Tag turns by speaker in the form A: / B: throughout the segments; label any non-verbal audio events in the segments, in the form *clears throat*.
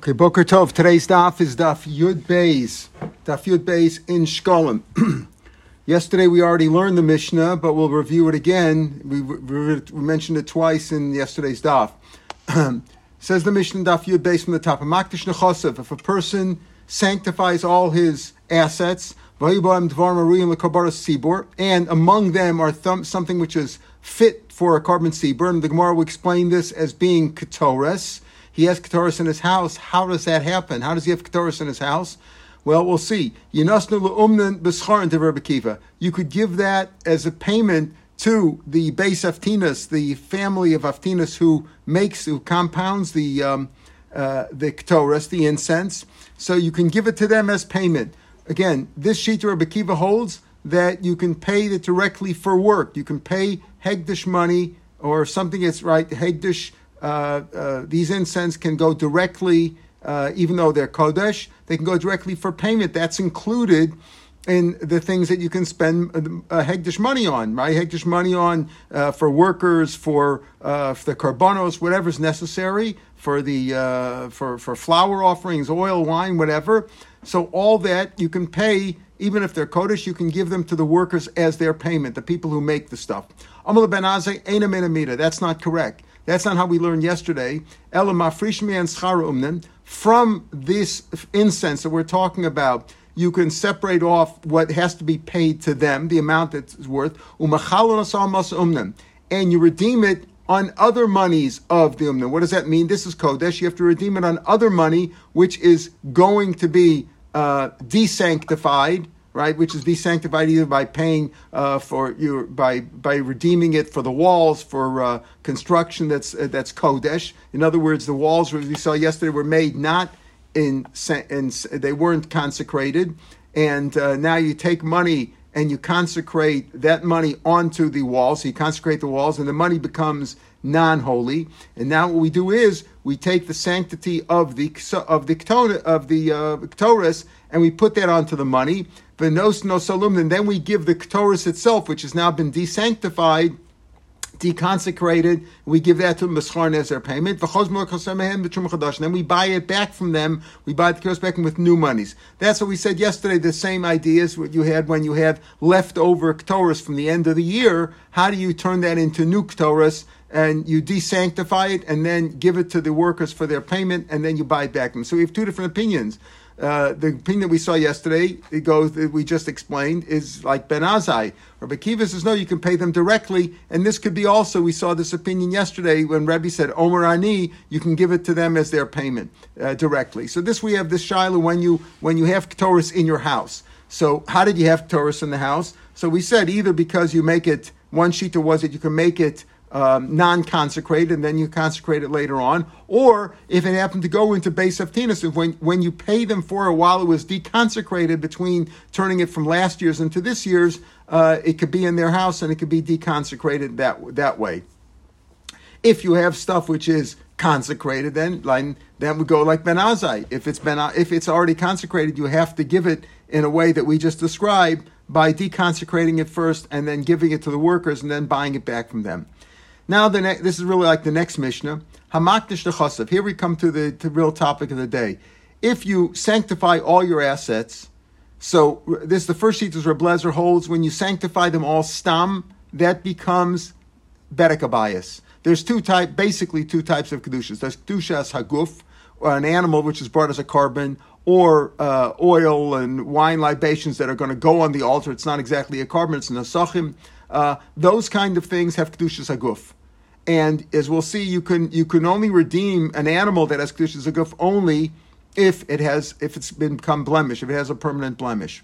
A: Okay, Boker Tov. Today's daf is daf Yud Beis, daf Yud Beis in Shkolim. *clears throat* Yesterday we already learned the Mishnah, but we'll review it again. We, we, we mentioned it twice in yesterday's daf. *clears throat* Says the Mishnah daf Yud Beis from the top. If a person sanctifies all his assets, and among them are th- something which is fit for a carbon tzibur, and the Gemara will explain this as being ketores he has Ketores in his house. How does that happen? How does he have Ketores in his house? Well, we'll see. You could give that as a payment to the base Aftinas, the family of Aftinas who makes, who compounds the um, uh, the Ketores, the incense. So you can give it to them as payment. Again, this sheet Rabbi Kiva holds that you can pay it directly for work. You can pay Hegdish money or something that's right, Hegdish these incense can go directly, uh, even though they're kodesh, they can go directly for payment. That's included in the things that you can spend uh, hegdish money on, right? Hegdish money on uh, for workers, for uh, for the karbonos, whatever's necessary for the uh, for for flour offerings, oil, wine, whatever. So all that you can pay, even if they're kodesh, you can give them to the workers as their payment, the people who make the stuff. Amal ben That's not correct. That's not how we learned yesterday. From this incense that we're talking about, you can separate off what has to be paid to them, the amount that's worth, and you redeem it on other monies of the umna. What does that mean? This is kodesh. You have to redeem it on other money, which is going to be uh, desanctified right? Which is be sanctified either by paying uh, for you by by redeeming it for the walls for uh, construction that's uh, that's kodesh. In other words, the walls we saw yesterday were made not in in they weren't consecrated, and uh, now you take money and you consecrate that money onto the walls. So you consecrate the walls, and the money becomes non-holy. And now what we do is we take the sanctity of the of the of the uh, and we put that onto the money. And then we give the Ketores itself, which has now been desanctified, deconsecrated. We give that to Mescharn as their payment. And then we buy it back from them. We buy the Ketores back with new monies. That's what we said yesterday. The same idea is what you had when you have leftover Ketores from the end of the year. How do you turn that into new Ketores? And you desanctify it and then give it to the workers for their payment and then you buy it back them. So we have two different opinions. Uh, the opinion that we saw yesterday, it goes that we just explained, is like Ben Azai. Rabbi Kiva says no, you can pay them directly, and this could be also. We saw this opinion yesterday when Rabbi said Omer Ani, you can give it to them as their payment uh, directly. So this we have this shiloh when you when you have Torahs in your house. So how did you have Torahs in the house? So we said either because you make it one sheet or was it you can make it um, non-consecrated, and then you consecrate it later on. Or if it happened to go into base of tennis, when when you pay them for it while it was deconsecrated between turning it from last year's into this year's, uh, it could be in their house and it could be deconsecrated that that way. If you have stuff which is consecrated, then like, then we go like Ben Azai. If it's been if it's already consecrated, you have to give it in a way that we just described by deconsecrating it first and then giving it to the workers and then buying it back from them. Now, the ne- this is really like the next Mishnah. Hamakdish nechasav. Here we come to the to real topic of the day. If you sanctify all your assets, so this the first sheet is Reb Lezer holds when you sanctify them all stam, that becomes bedek There's two type, basically two types of kedushas. There's kedushas haguf, or an animal which is brought as a carbon, or uh, oil and wine libations that are going to go on the altar. It's not exactly a carbon; it's an asachim. Uh, those kind of things have kedushas haguf. And as we'll see, you can you can only redeem an animal that has kedushas haguf only if it has if it's become blemish, if it has a permanent blemish.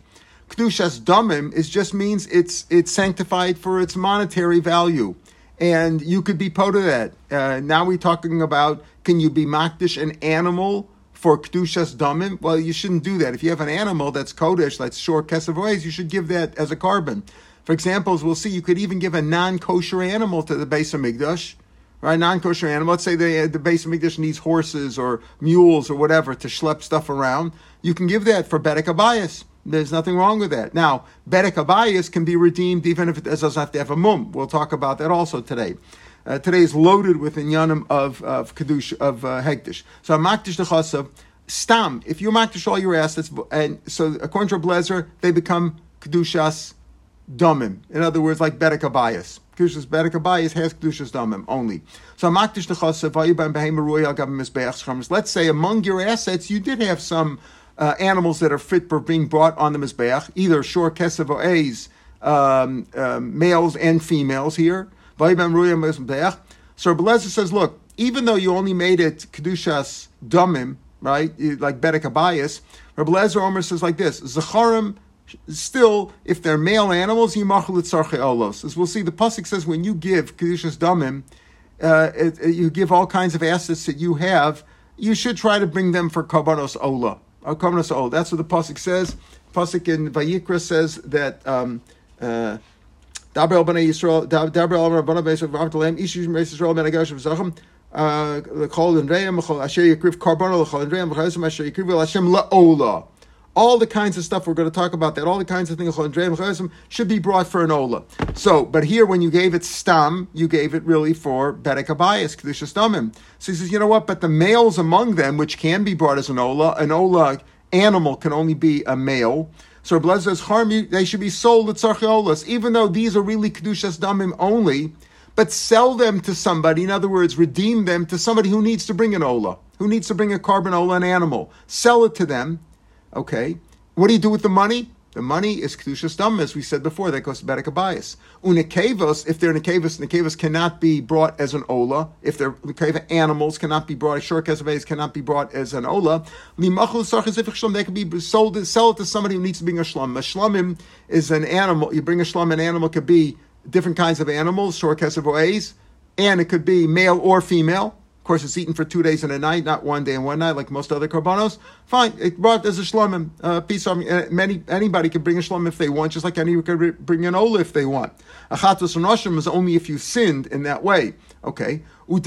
A: Kedushas damim is just means it's it's sanctified for its monetary value, and you could be of that. Uh, now we're talking about can you be makdish an animal for kedushas damim? Well, you shouldn't do that. If you have an animal that's kodesh, that's short ways, you should give that as a korban. For examples, we'll see you could even give a non-kosher animal to the base of Migdash, right? Non-kosher animal. Let's say the, the base of Migdash needs horses or mules or whatever to schlep stuff around. You can give that for Bedek Abayas. There's nothing wrong with that. Now, Bedek Abayas can be redeemed even if it doesn't have to have a mum. We'll talk about that also today. Uh, today is loaded with inyanim of of kedush of uh, hegdish. So makdish nechasav stam. If you makdish all your assets, and so according to Blazer, they become kedushas damim. In other words, like bedek abayas. Kedushas bedek abayas has kedushas damim only. So makdish mizbeach Let's say among your assets you did have some uh, animals that are fit for being brought on the mizbeach, either shor kesev or a's, um, uh, males and females here. So Blazer says, look, even though you only made it kedushas damim, right, like bedek abayas, Lezer Omer says like this: Zacharim still, if they're male animals, yimachul tzarche olos. As we'll see, the pasuk says when you give kedushas damim, uh, you give all kinds of assets that you have. You should try to bring them for karbanos ola. Uh, karbanos ola. That's what the pasuk says. Pasuk in Vayikra says that. Um, uh, La'ola all the kinds of stuff we're going to talk about that all the kinds of things should be brought for an ola. So but here when you gave it stam you gave it really for bedek abayas kedushas damim so he says you know what? But the males among them which can be brought as an ola an ola animal can only be a male. So Blaz says harm they should be sold at sarcheolas even though these are really kedushas damim only but sell them to somebody in other words redeem them to somebody who needs to bring an ola who needs to bring a carbon ola an animal. Sell it to them Okay. What do you do with the money? The money is kedushas dam, as we said before. That goes to bedek abayis. Unekevos, if they're nekevos, nekevos cannot be brought as an ola. If they're nekeva animals, cannot be brought. Short kesaves cannot be brought as an ola. They can be sold. Sell it to somebody who needs to bring a shlom. A shlomim is an animal. You bring a shlom. An animal could be different kinds of animals. Short kesaves, and it could be male or female course, it's eaten for two days and a night, not one day and one night, like most other karbanos. Fine, it brought as a shlomim, a piece of uh, many anybody can bring a shlom if they want, just like anyone can bring an ola if they want. Achatos and is only if you sinned in that way. Okay, and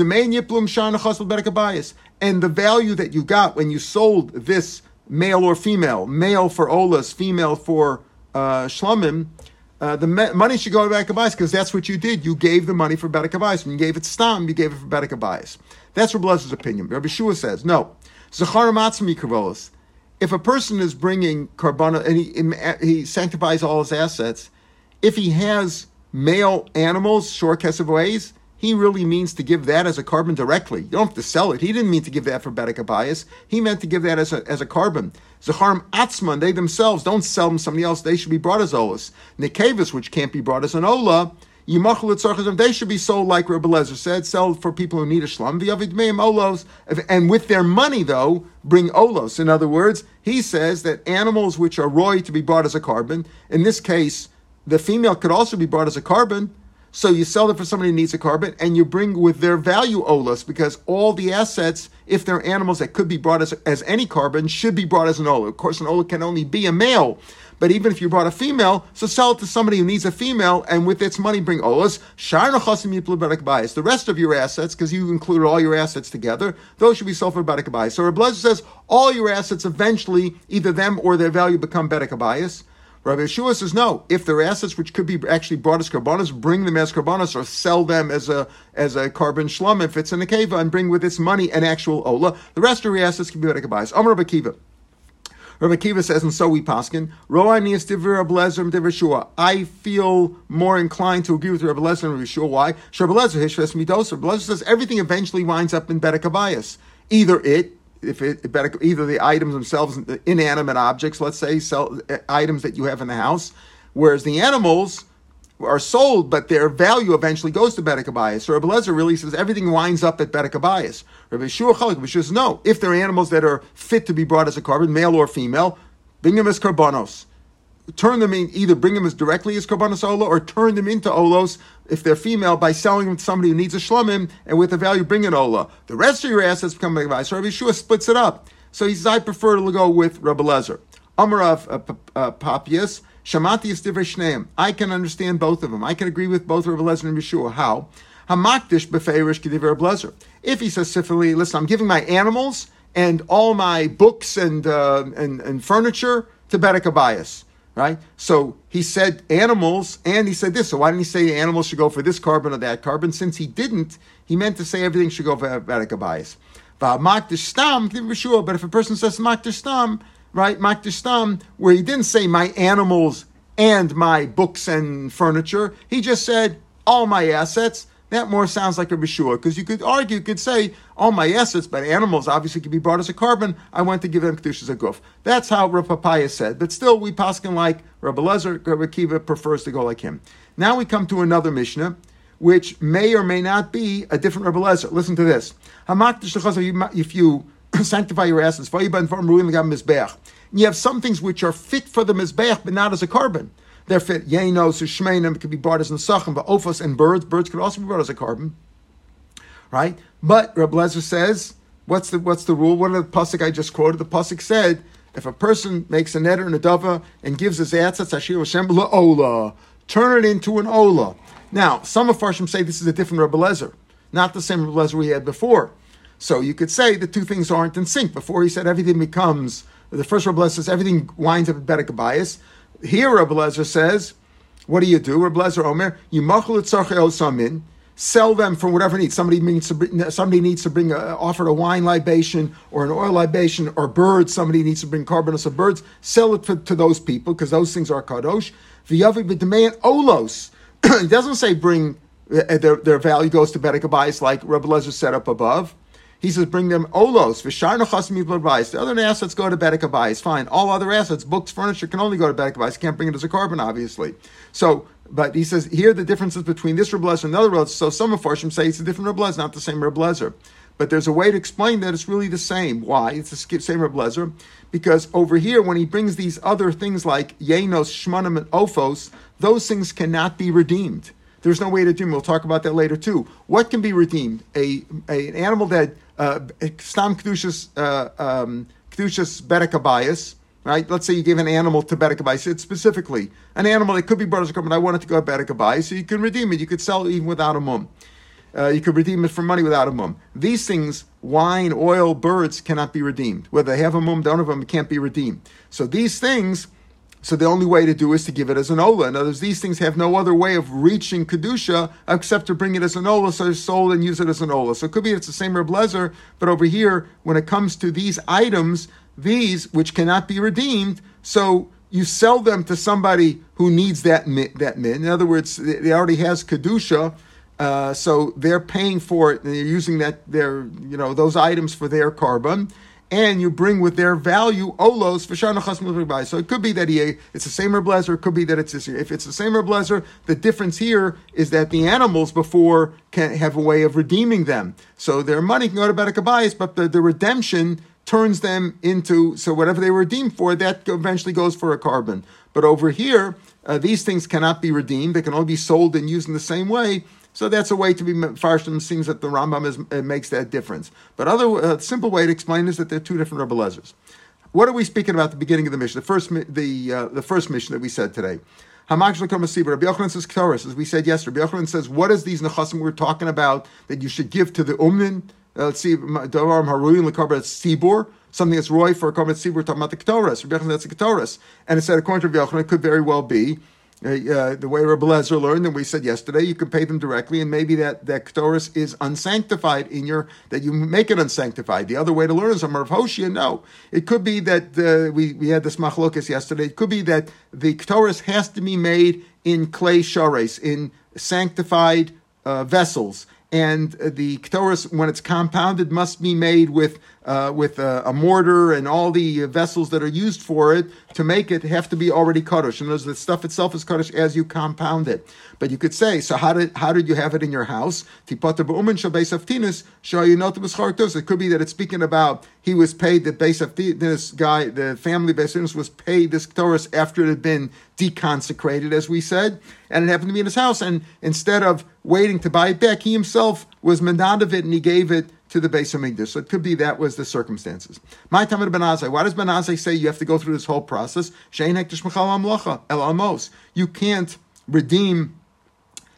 A: the value that you got when you sold this male or female, male for olas, female for uh, shlomim uh, the me- money should go to Bedek because that's what you did. You gave the money for Bedek When you gave it Stam, you gave it for Bedek That's Rabbi opinion. Rabbi Shua says, no. Zachar Matzmi Karbolos. If a person is bringing carbona and he, he sanctifies all his assets, if he has male animals, shor ways, he really means to give that as a carbon directly. You don't have to sell it. He didn't mean to give that for Bedek He meant to give that as a, as a carbon. Zacharim Atzman, they themselves don't sell them somebody else. They should be brought as olas. Nekavis, which can't be brought as an ola, they should be sold like Rabbi Lezer said, sell for people who need a shlam. olos, and with their money though, bring olos. In other words, he says that animals which are roy to be brought as a carbon, in this case, the female could also be brought as a carbon. So you sell it for somebody who needs a carbon, and you bring with their value olos, because all the assets, if they're animals that could be brought as, as any carbon, should be brought as an ola. Of course, an ola can only be a male, but even if you brought a female, so sell it to somebody who needs a female, and with its money bring olas. The rest of your assets, because you included all your assets together, those should be sold for bedek bias. So Rabbi says all your assets eventually, either them or their value become bedek bias. Rabbi Yeshua says no. If they're assets which could be actually brought as karbanos, bring them as karbanos or sell them as a as a carbon shlum if it's in a keva and bring with its money an actual ola. The rest of your assets can be a bias. Amar Rabbi Kiva. Rabbi Kiva says, and so we paskin. I feel more inclined to agree with Rabbi Lezer and Rabbi Shua. Why? Rabbi Lezer hishves. Rabbi Lezer says everything eventually winds up in bedek Either it if it, either the items themselves, the inanimate objects, let's say, sell uh, items that you have in the house, whereas the animals are sold, but their value eventually goes to Bedek So Rabbi really says everything winds up at Bedek Rabbi Shua Chalik says no. If they're animals that are fit to be brought as a carbon, male or female, bring them as carbonos turn them in, either bring them as directly as karbanos ola or turn them into olos if they're female by selling them to somebody who needs a shlomim and with the value bring an ola. The rest of your assets become a advice. Rabbi Yeshua splits it up. So he says, I prefer to go with Rabbi Lezer. Amarav uh, uh, Papias, Shamati Shneim. I can understand both of them. I can agree with both Rabbi Lezer and Yeshua. How? Hamakdish. If he says sifili, listen, I'm giving my animals and all my books and uh, and, and furniture to Bedek right? So he said animals, and he said this. So why didn't he say animals should go for this carbon or that carbon? Since he didn't, he meant to say everything should go for stam, sure. But if a person says makdish stam, right, makdish stam, where he didn't say my animals and my books and furniture, he just said all my assets. That more sounds like a Rishua, because you could argue, you could say, all my assets, but animals obviously could be brought as a carbon. I want to give them Kedushas haguf. That's how Rav Papias said. But still, we paskin like Rabbi Lezer, Rabbi Kiva prefers to go like him. Now we come to another Mishnah, which may or may not be a different Rabbi Lezer. Listen to this. If you *clears throat* sanctify your assets, you have some things which are fit for the Mizbeach, but not as a carbon. They're fit. Yenos, Shmeinim could be brought as Nesachim, but Ophos and birds. Birds could also be brought as a carbon. Right? But Rabbi Lezer says, what's the what's the rule? What the pasuk I just quoted? The pasuk said, if a person makes a netter and a dava and gives his assets, Ashir Hashem ola, turn it into an ola. Now, some of Farshim say this is a different Rabbi Lezer, not the same Rabbi Lezer we had before. So you could say the two things aren't in sync. Before he said everything becomes, the first Rabbi Lezer says everything winds up at Bedek bias. Here Rabbi Lezer says, what do you do? Rabbi Lezer Omer, you machul samin, sell them for whatever needs. Somebody needs to bring, somebody needs to bring a, a wine libation or an oil libation or birds. Somebody needs to bring carbonus of birds. Sell it to those people because those things are kadosh. The other demand olos. *clears throat* he doesn't say bring uh, their, their value goes to Bedek like Rabbi Lezer set up above. He says bring them olos, The other assets go to Bedek Fine. All other assets, books, furniture can only go to Bedek Can't bring it as a carbon, obviously. So but he says here the differences between this Rebbe and the other Rebbe. So some of Farshim say it's a different Rebbe not the same Rebbe But there's a way to explain that it's really the same. Why? It's the same Rebbe Because over here, when he brings these other things like Yenos, Shmanim, and Ophos, those things cannot be redeemed. There's no way to redeem. We'll talk about that later too. What can be redeemed? A, a an animal that uh, Stam Kedushas uh, um, Kedushas Berekabayas, right? Let's say you gave an animal to Berekabai. It's specifically an animal that could be brought as a korban. I want it to go at Berekabai, so you can redeem it. You could sell it even without a mum. Uh, you could redeem it for money without a mum. These things, wine, oil, birds, cannot be redeemed. Whether they have a mum, don't have a mum, can't be redeemed. So these things, so the only way to do is to give it as an ola. In other words, these things have no other way of reaching kedusha except to bring it as an ola, so sold and use it as an ola. So it could be it's the same Reb Lezer, but over here, when it comes to these items, these which cannot be redeemed, so you sell them to somebody who needs that min, that min. In other words, they already has kedusha, uh, so they're paying for it. And they're using that their you know those items for their korban, and you bring with their value olos for So it could be that he it's the same Reblezer. It could be that it's this, if it's the same Reblezer. The difference here is that the animals before can have a way of redeeming them. So their money can go to Bedek but the, the redemption turns them into so whatever they were redeemed for that eventually goes for a carbon. but over here uh, these things cannot be redeemed they can only be sold and used in the same way so that's a way to be farshim things that the Rambam is, makes that difference. But other uh, simple way to explain is that they're two different Rebbe. What are we speaking about at the beginning of the Mishnah? The first the uh, the first Mishnah that we said today. Rabbi Yochanan says Ktoris, as we said yesterday. Rabbi Yochanan says, what is these nechasim we're talking about that you should give to the umnin? Uh, let's see, Davar Haruyin Lekarbet Sibur, something that's Roy for a Karbet Sibur, talking about the Ketores. Rabbi Yochanan, that's a Ketores. And it said, according to Rabbi it could very well be uh, uh, the way Rabbi Lezer learned, and we said yesterday, you can pay them directly, and maybe that that Ketores is unsanctified in your that you make it unsanctified. The other way to learn is a Rav Hoshia. No, it could be that uh, we we had this machlokas yesterday. It could be that the Ketores has to be made in clay shares, in sanctified uh, vessels, and the Ketores, when it's compounded, must be made with uh, with a, a, mortar and all the vessels that are used for it to make it have to be already kaddish. And the stuff itself is kaddish as you compound it. But you could say, so how did how did you have it in your house? It could be that it's speaking about he was paid the base of this guy, the family base was paid this Taurus after it had been deconsecrated, as we said, and it happened to be in his house. And instead of waiting to buy it back, he himself was mandant of it and he gave it to the base of Migdash. So it could be that was the circumstances. My at Benazai. Why does Benazai say you have to go through this whole process? Shein hektish mechal amlocha el amos. You can't redeem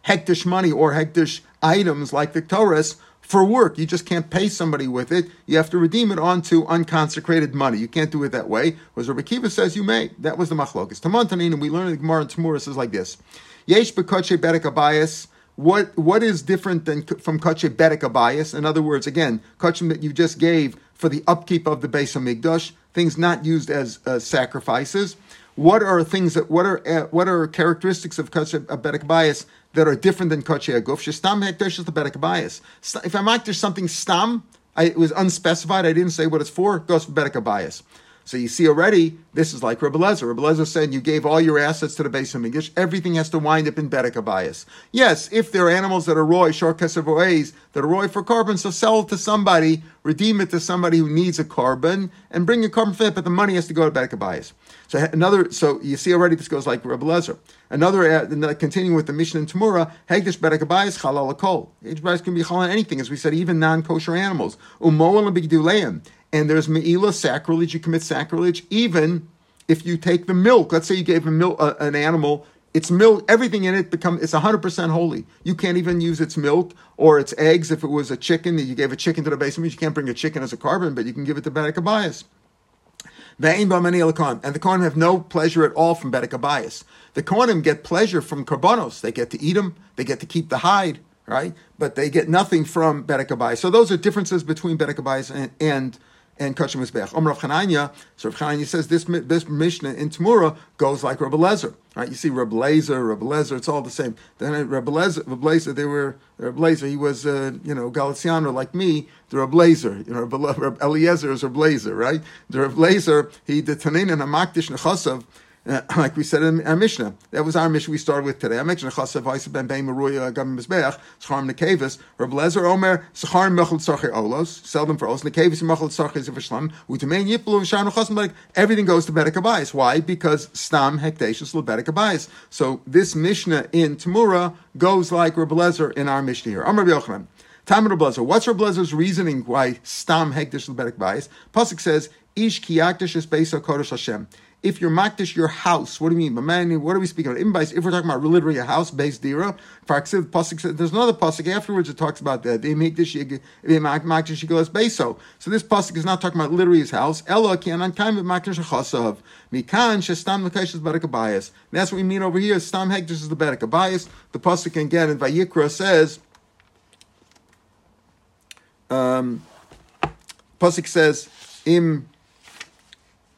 A: hektish money or hektish items like the Torahs for work. You just can't pay somebody with it. You have to redeem it onto unconsecrated money. You can't do it that way. Whereas Rabbi Kiva says you may. That was the machlokas. Tamantanin, and we learn the Gemara in Tamura says like this. Yesh bekoche berek abayas what what is different than from kachay bedek abayas? In other words, again, kachim that you just gave for the upkeep of the base of migdash, things not used as uh, sacrifices. What are things that what are uh, what are characteristics of kachay bedek abayas that are different than kachay aguf? Shestam hekdesh is the bedek abayas. If I'm there's something stam, I, it was unspecified. I didn't say what it's for. Goes for bedek abayas. So you see already, this is like Rebbe Lezer. Lezer said you gave all your assets to the base of English. Everything has to wind up in Bedek bias. Yes, if there are animals that are roy, short kesavoes, that are roy for carbon, so sell it to somebody, redeem it to somebody who needs a carbon, and bring a carbon for it, but the money has to go to Bedek bias. So another, so you see already this goes like Rebbe Lezer. Another, uh, continuing with the Mishnah in Tamura, Hegdish Bedek bias chalal kol. Hegdish can be chalal anything, as we said, even non-kosher animals. Umoel and and there's me'ila sacrilege. You commit sacrilege even if you take the milk. Let's say you gave a milk, uh, an animal. Its milk, everything in it become it's 100% holy. You can't even use its milk or its eggs. If it was a chicken, that you gave a chicken to the basement, you can't bring a chicken as a carbon, but you can give it to Bedek Abayas. And the Kohanim have no pleasure at all from Bedek Abayas. The Kohanim get pleasure from Karbonos. They get to eat them, they get to keep the hide, right? But they get nothing from Bedek Abayas. So those are differences between Bedek Abayas and, and and Kachim Mizbech. Omer Rav Chananya, so Rav Chananya says this this Mishnah in Tamura goes like Rabbi Lezer. Right? You see Rabbi Lezer, Rabbi Lezer, it's all the same. Then Rabbi Lezer, Rabbi Lezer they were Rabbi Lezer, he was uh, you know Galiciano like me. The Rabbi Lezer, you know Rabbi Eliezer is Rabbi Lezer, right? The Rabbi Lezer, he the Tanin and Hamakdish Nechasav. Uh, like we said in our Mishnah. That was our Mishnah we started with today. I mentioned Chasav Vaisa Ben Bein Maruya Gam Mizbeach, Schar Nekevis, Reb Lezer Omer, Schar Mechel Tzarche Olos, sell them for Olos, Nekevis Mechel Tzarche Zivashlam, Utamain Yiplu, Shanu Chasim, like everything goes to Bedek Abayis. Why? Because Stam Hekdeshus Lebedek Abayis. So this Mishnah in Tamura goes like Reb Lezer in our Mishnah here. Amr Yochanan. Tamar Blazer. What's Reb Lezer's reasoning why Stam Hekdesh Lebedek Abayis? Pasuk says, Ish Kiyakdesh is Beisa Kodesh Hashem if you're makdish your house, what do you mean? Man, what are we speaking about? If we're talking about literally a house, base dira, there's another pasuk afterwards that talks about that. They make this makdish beso. So this pasuk is not talking about literally his house. Berekabayas. That's what we mean over here. Stam hekdesh is the berekabayas. The pasuk again in Vayikra says. Um, says im.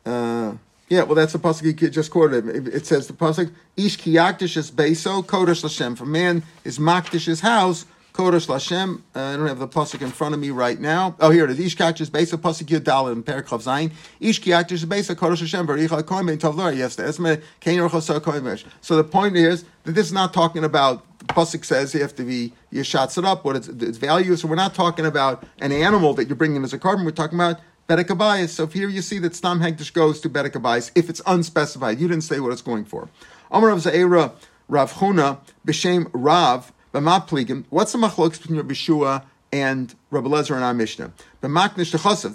A: Uh, yeah, well, that's the pasuk you just quoted. It says the pasuk Ish kiyakdish is beso kodesh lashem. If a man is makdish his house, kodesh lashem. Uh, I don't have the pasuk in front of me right now. Oh, here it is. Ish kiyakdish is beso pasuk yudal in Perikov Zayin. Ish kiyakdish is beso kodesh lashem. Vericha koim ben tovlor. Yes, the esme kein rochosa koimish. So the point is that this is not talking about. The Pasuk says you have to be you shots it up. What its, its value. So we're not talking about an animal that you're bringing as a carbon. We're talking about Bedek So here you see that Stam Hegdish goes to Bedek if it's unspecified. You didn't say what it's going for. Amar of Zaira Rav Chuna B'Shem Rav B'Mapligim. What's the machlokes between Rabbi Shua and Rabbi Lezer and our Mishnah? The maknish techasav.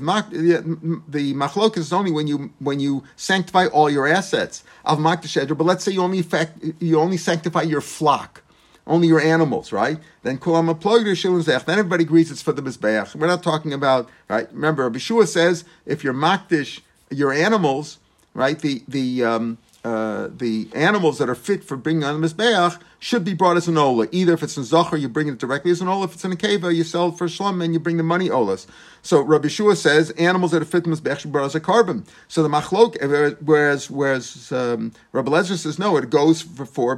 A: The machlok is only when you when you sanctify all your assets of maknish But let's say you only fact, you only sanctify your flock only your animals, right? Then kulam Then everybody agrees it's for the mizbeach. We're not talking about right. Remember, Abishua says if you're makdish your animals, right? The the um, uh, the animals that are fit for bringing on the mizbeach should be brought as an ola. Either if it's in zachar, you bring it directly as an ola. If it's in a keva, you sell it for shlom and you bring the money olas. So Rabbi Shua says animals that are fit for mizbeach should be brought as a carbon. So the machlok, whereas whereas um, Rabbi Lezer says no, it goes for, for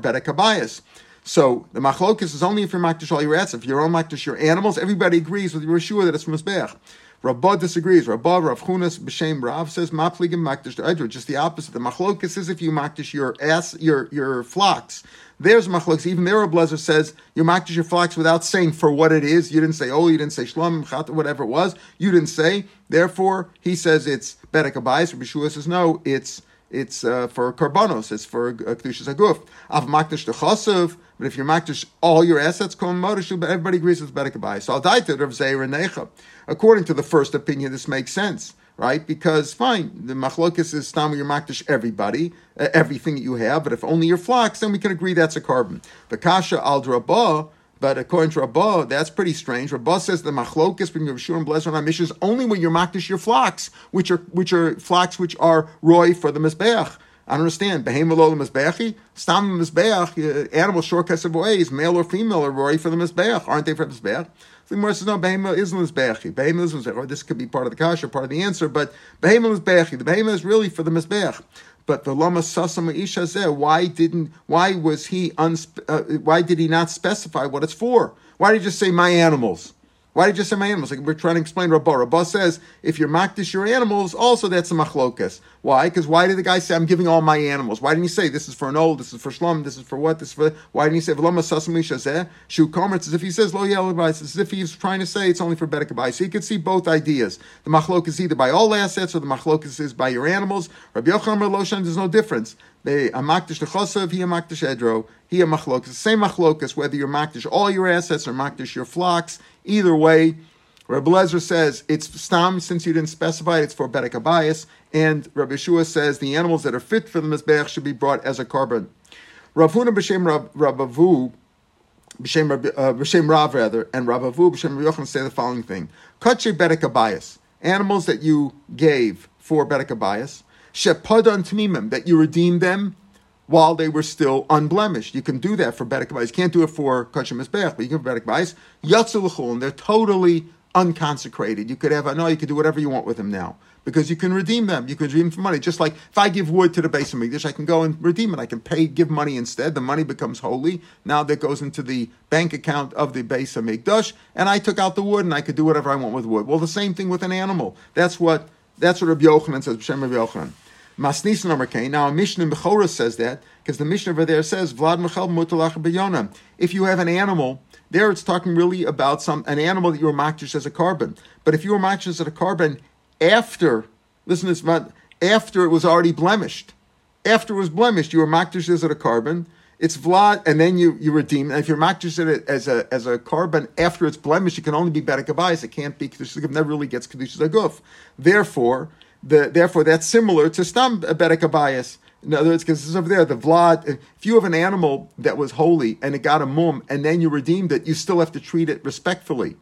A: so the machlokus is only if you're makdish all your assets. If you're all makdish your animals, everybody agrees with Yeshua that it's from Mizbeach. Rabbah disagrees. Rabbah Rav Chunas b'shem Rav says mapligim makdish to Edra. Just the opposite. The machlokus is if you makdish your ass, your your flocks. There's machlokus. Even there, Blazer says you makdish your flocks without saying for what it is. You didn't say oh, you didn't say shlom chat, whatever it was. You didn't say. Therefore, he says it's bedek. Rabbi Shua says no, it's it's uh, for karbanos. It's for uh, kedushas aguf. Av makdish to chasav. But if you're makdish all your assets, but everybody agrees it's better buy. So to Rav Zeir Necha. According to the first opinion, this makes sense, right? Because fine, the machlokis is stam your makdish everybody, uh, everything that you have. But if only your flocks, then we can agree that's a carbon. The kasha al drabah. But according to Rabbah, that's pretty strange. Rabbah says the machlokis between Rav and Blazer on Mishnah is only when you're makdish your flocks, which are which are flocks which are roy for the mizbeach. I don't understand. Behema lo mizbeachi. Stam mizbeach. Uh, Animal shortcuts of ways, male or female, are already for the mizbeach, aren't they for the mizbeach? The Gemara says no. Behema is mizbeachi. Behema is mizbeach. This could be part of the kasha, part of the answer, but behema is. The behema is really for the mizbeach. But the lama sasam isha why didn't? Why was he? Unspe- uh, why did he not specify what it's for? Why did he just say my animals? Why did you say my animals? Like we're trying to explain Rabbah. Rabbah says if you're makdish your animals, also that's a machlokas. Why? Because why did the guy say I'm giving all my animals? Why didn't he say this is for an old, this is for shlom, this is for what, this is for? Why didn't he say v'lama sasami shazeh shu komer? As if he says lo It's as if he's trying to say it's only for bedekabai. So you could see both ideas. The machlokas either by all assets or the machlokas is by your animals. Rabbi Yochanan Loshan, there's no difference. They amakdish lechosav, he amakdish edro, he a machlokas. Same machlokas whether you're makdish all your assets or makdish your flocks. Either way, Rabbi Lezer says it's stam since you didn't specify it, it's for bedek abayis, and Rabbi Yeshua says the animals that are fit for the mizbeach should be brought as a korban. Rav Huna b'shem Rabavu, uh, b'shem Rav rather, and Rabavu b'shem Yochanan say the following thing: Kache bedek abayis, animals that you gave for bedek abayis, shepadan tmimim that you redeemed them while they were still unblemished. You can do that for Bedek You can't do it for Kachim Mizbeach, but you can for Bedek Bayis. Yatzul and they're totally unconsecrated. You could have, no, you could do whatever you want with them now because you can redeem them. You can redeem them for money. Just like if I give wood to the base of Mikdash, I can go and redeem it. I can pay, give money instead. The money becomes holy. Now that goes into the bank account of the base of Mikdash, and I took out the wood and I could do whatever I want with wood. Well, the same thing with an animal. That's what that's what Rabbi Yochanan says. B'Shem Rabbi Yochanan. Masnis number. Now a Mishnah in Bechora says that because the Mishnah over there says Vlad Michal Mutalach B'Yonah. If you have an animal, there it's talking really about some an animal that you were makdish as a carbon. But if you were makdish as a carbon after, listen to this, after it was already blemished, after it was blemished, you were makdish as a korban. It's vlad, and then you you redeem. And if you're makdish it as a as a korban after it's blemished, it can only be bedek It can't be kedusha. It never really gets kedusha aguf. Therefore, the, therefore, that's similar to stam abayis. In other words, because it's over there, the vlad. If you have an animal that was holy and it got a mum, and then you redeemed it, you still have to treat it respectfully,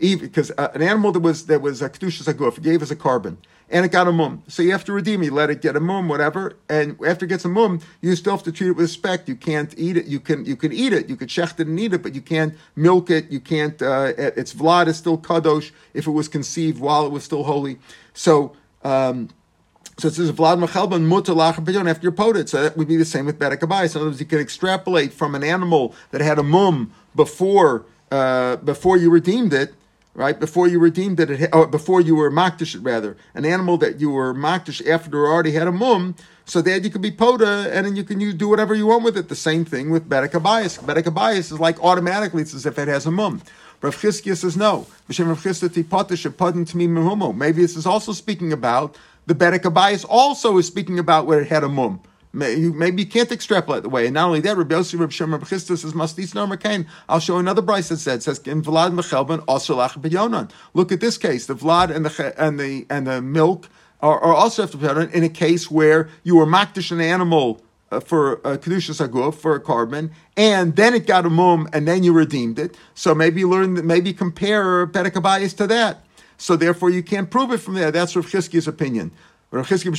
A: even because uh, an animal that was that was a kedushas aguf gave us a korban, and it got a mum, so you have to redeem. it. You let it get a mum, whatever, and after it gets a mum, you still have to treat it with respect. You can't eat it. You can you can eat it. You can shecht it and eat it, but you can't milk it. You can't. Uh, its vlad is still kadosh if it was conceived while it was still holy. So. Um, so it says Vlad Machalban mutalach after you're poted. So that would be the same with Bedek So in other words, you can extrapolate from an animal that had a mum before uh, before you redeemed it, right? Before you redeemed it, it or before you were makdish rather, an animal that you were makdish after it already had a mum. So that you could be poda, and then you can use, do whatever you want with it. The same thing with Bedek Abayis. Bedek is like automatically, it's as if it has a mum. Rav Chizkiah says no. Maybe this is also speaking about the Bedek Abayis also is speaking about where it had a mum. Maybe you can't extrapolate the way. And not only that, Rabbi Yossi, Rabbi Shem, Rabbi Chisda says, Mastis no Kain. I'll show another bryce that said, says, in Vlad Mechelban, also Lach Look at this case. The Vlad and the, and the, and the milk are, are also have in a case where you were makdish an animal uh, for uh, kedushas aguf for a korban, and then it got a mum, and then you redeemed it. So maybe learn, maybe compare Bedek to that. So therefore, you can't prove it from there. That's Rav Chizki's opinion. Rav. But the